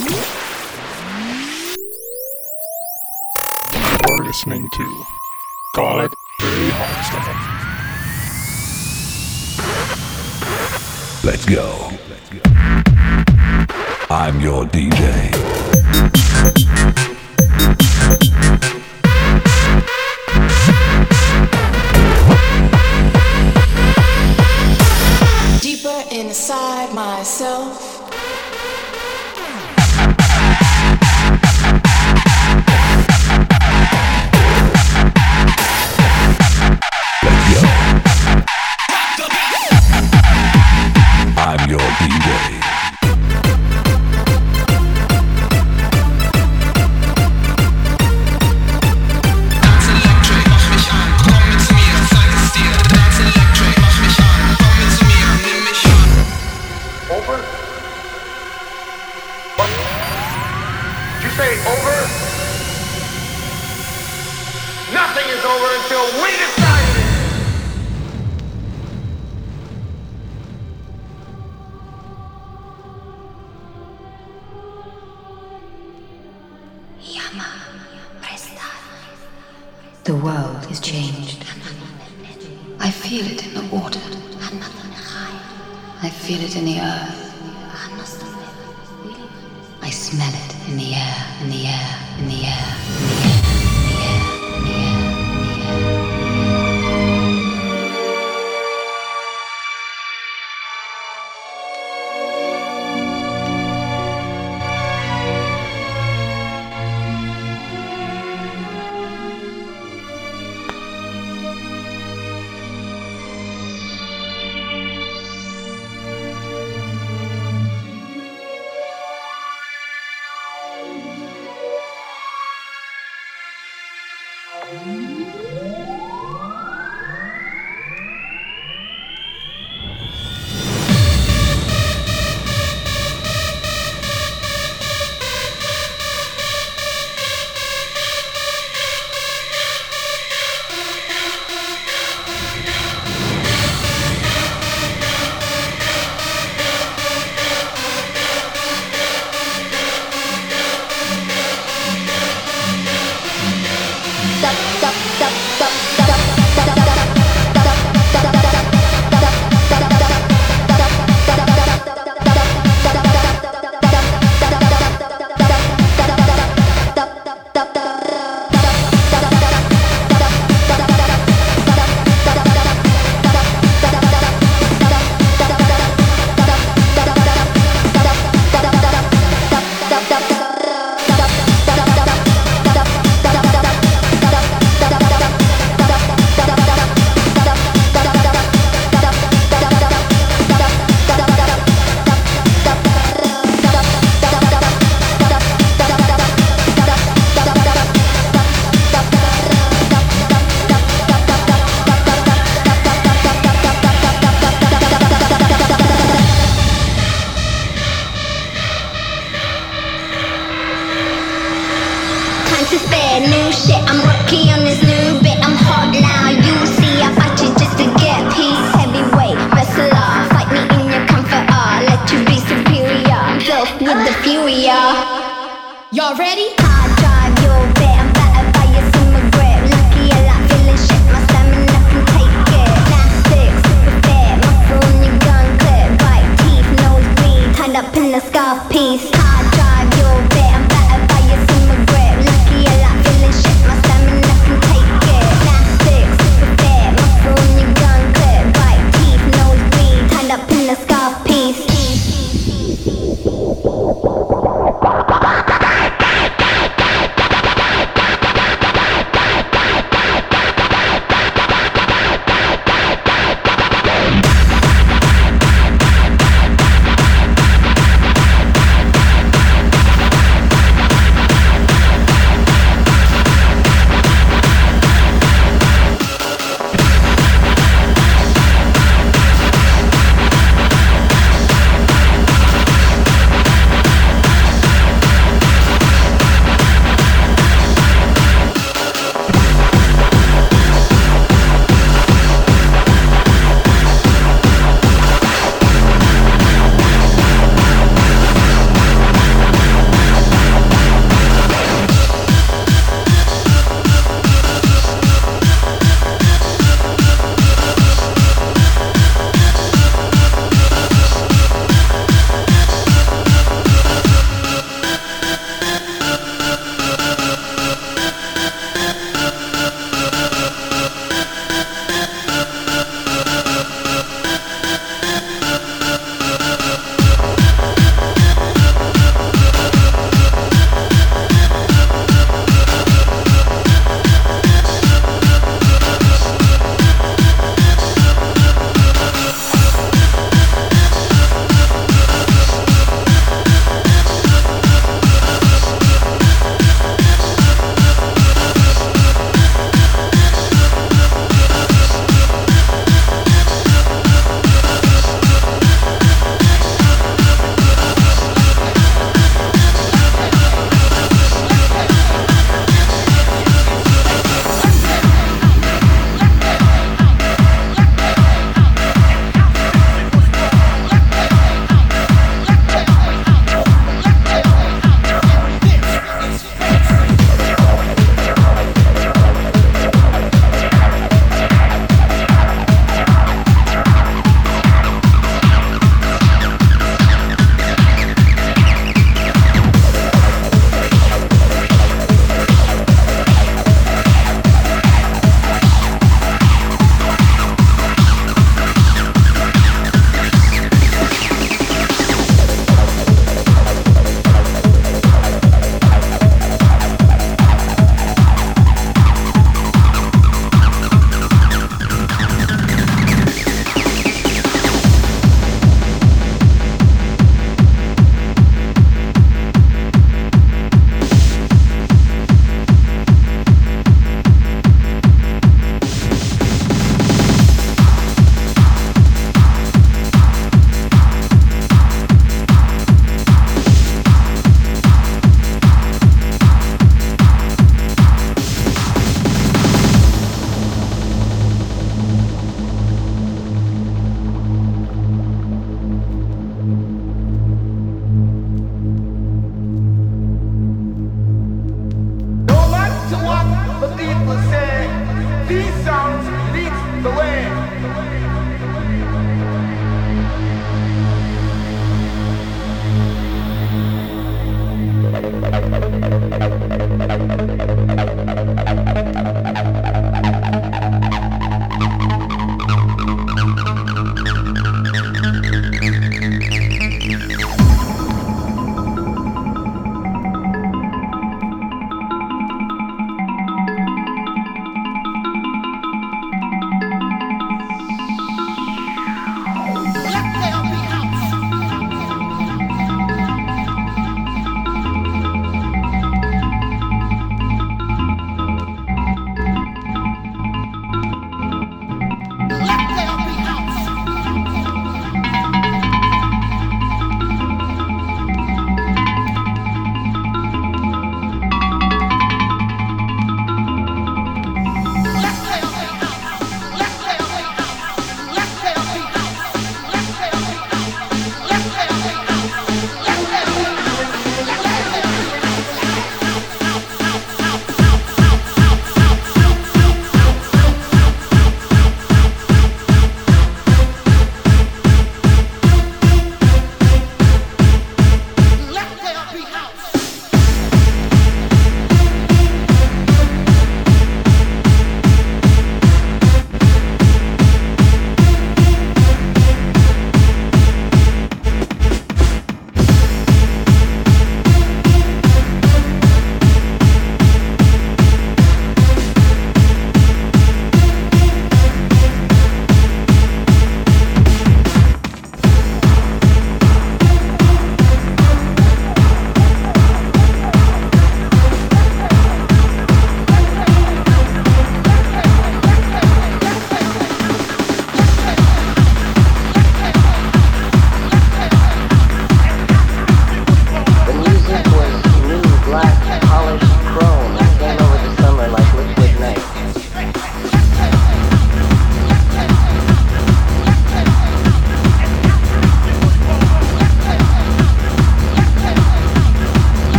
You're listening to Call It Early Hardstyle Let's go. I'm your DJ. say over? Nothing is over until we decide. The world is changed. I feel it in the water. I feel it in the earth.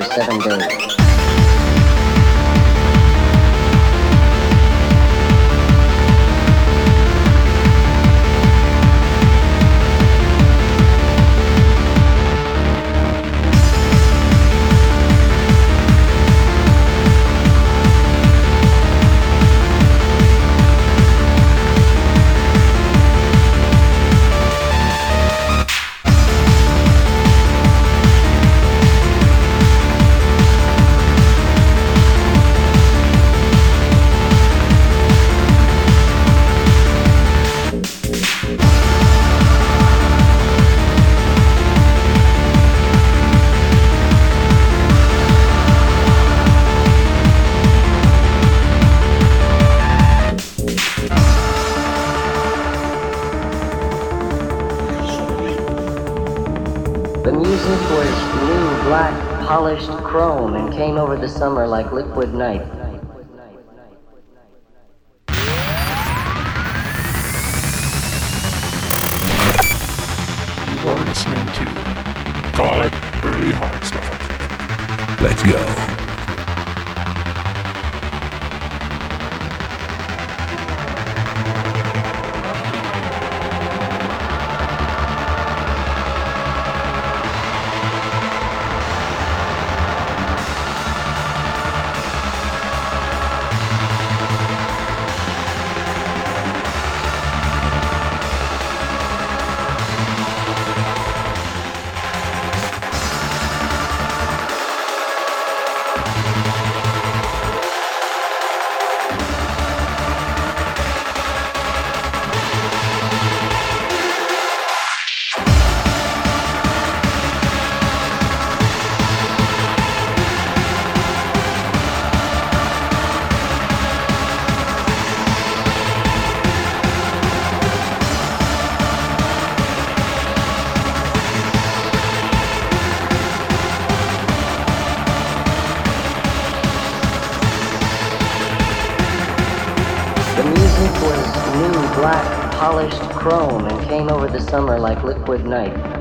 And chrome and came over the summer like liquid night. You are listening to Call It Early Hardstyle. Let's go. The summer like liquid night.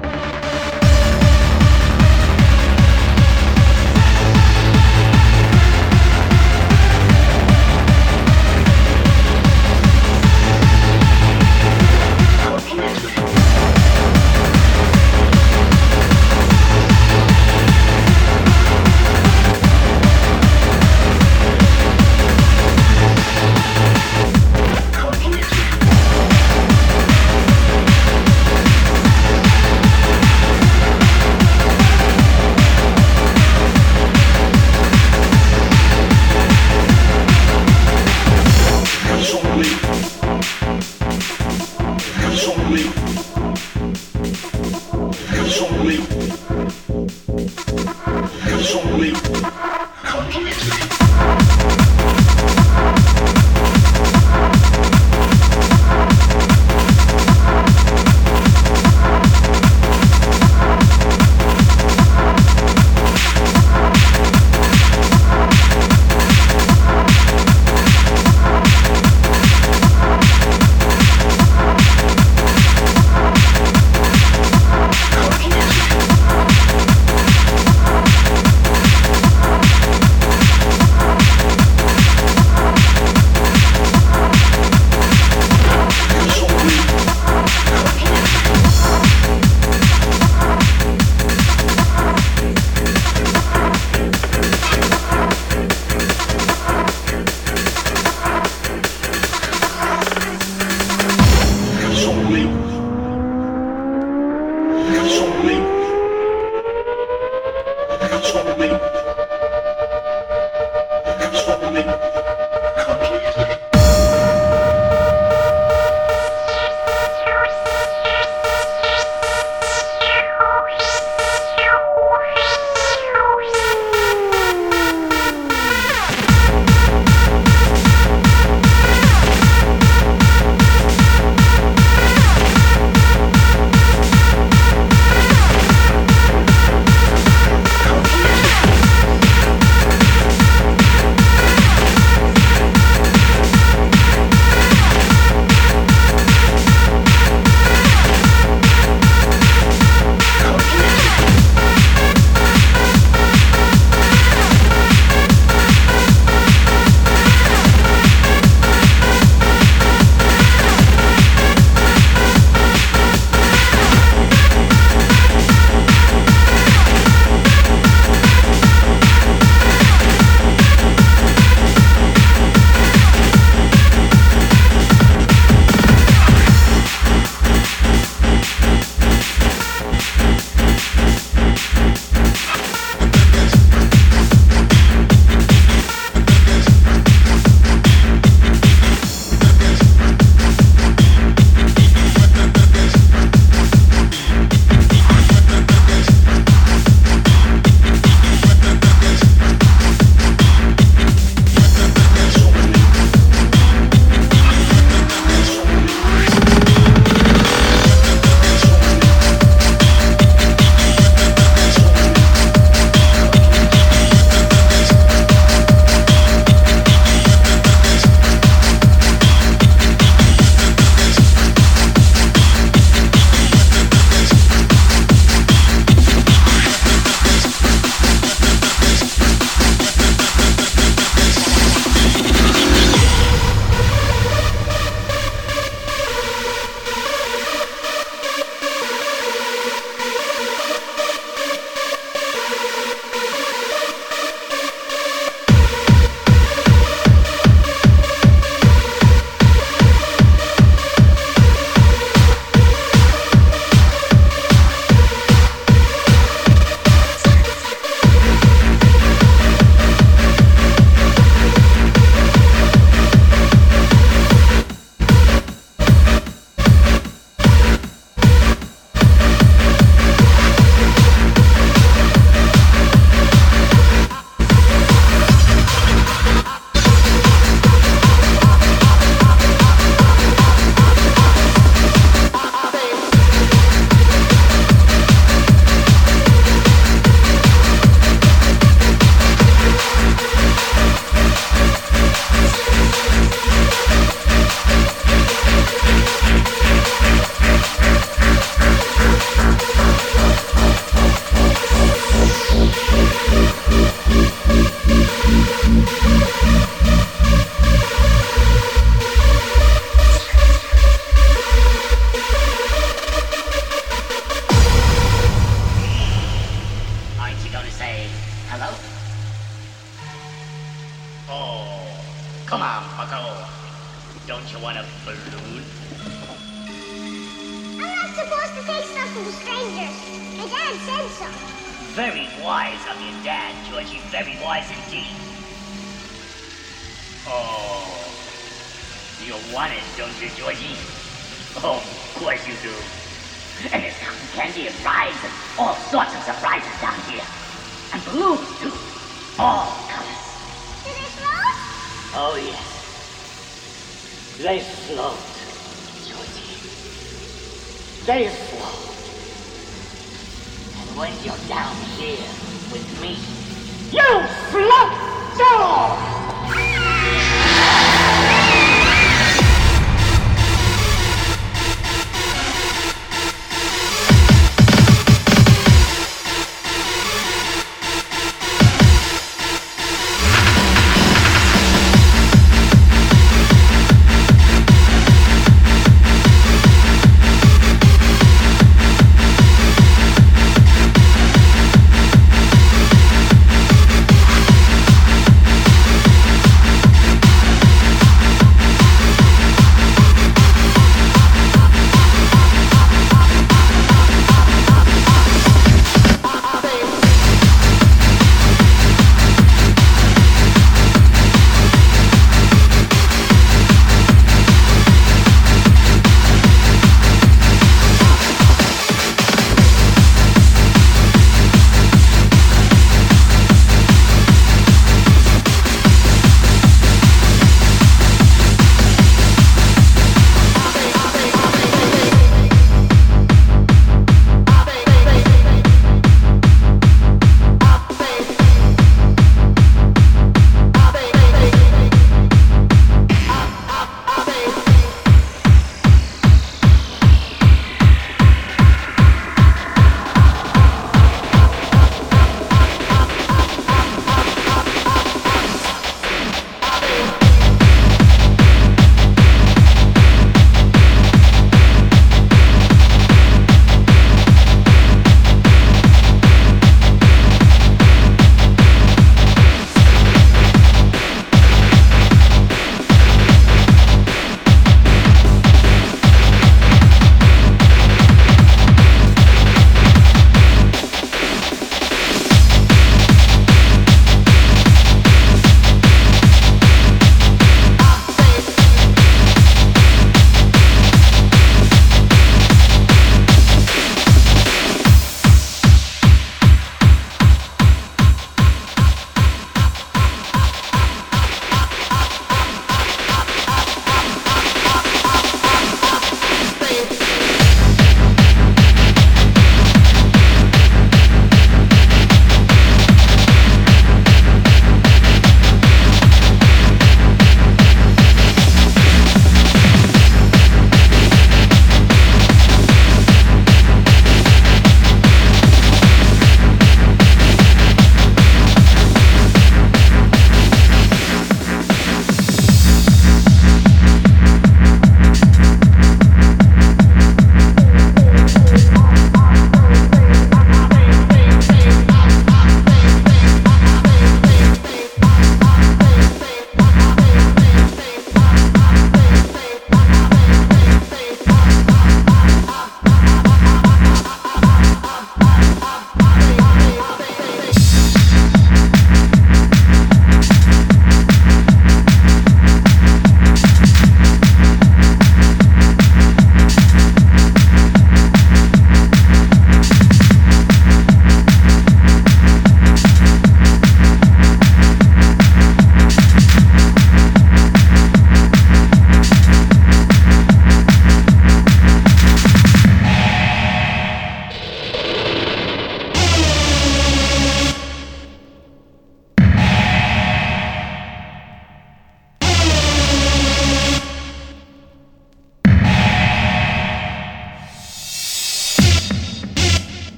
You want it, don't you, Georgie? Oh, of course you do. And there's cotton candy and rides and all sorts of surprises down here. And balloons, too. All colors. Do they float? Oh, yes. They float, Georgie. They float. And when you're down here with me, you float too! Ah!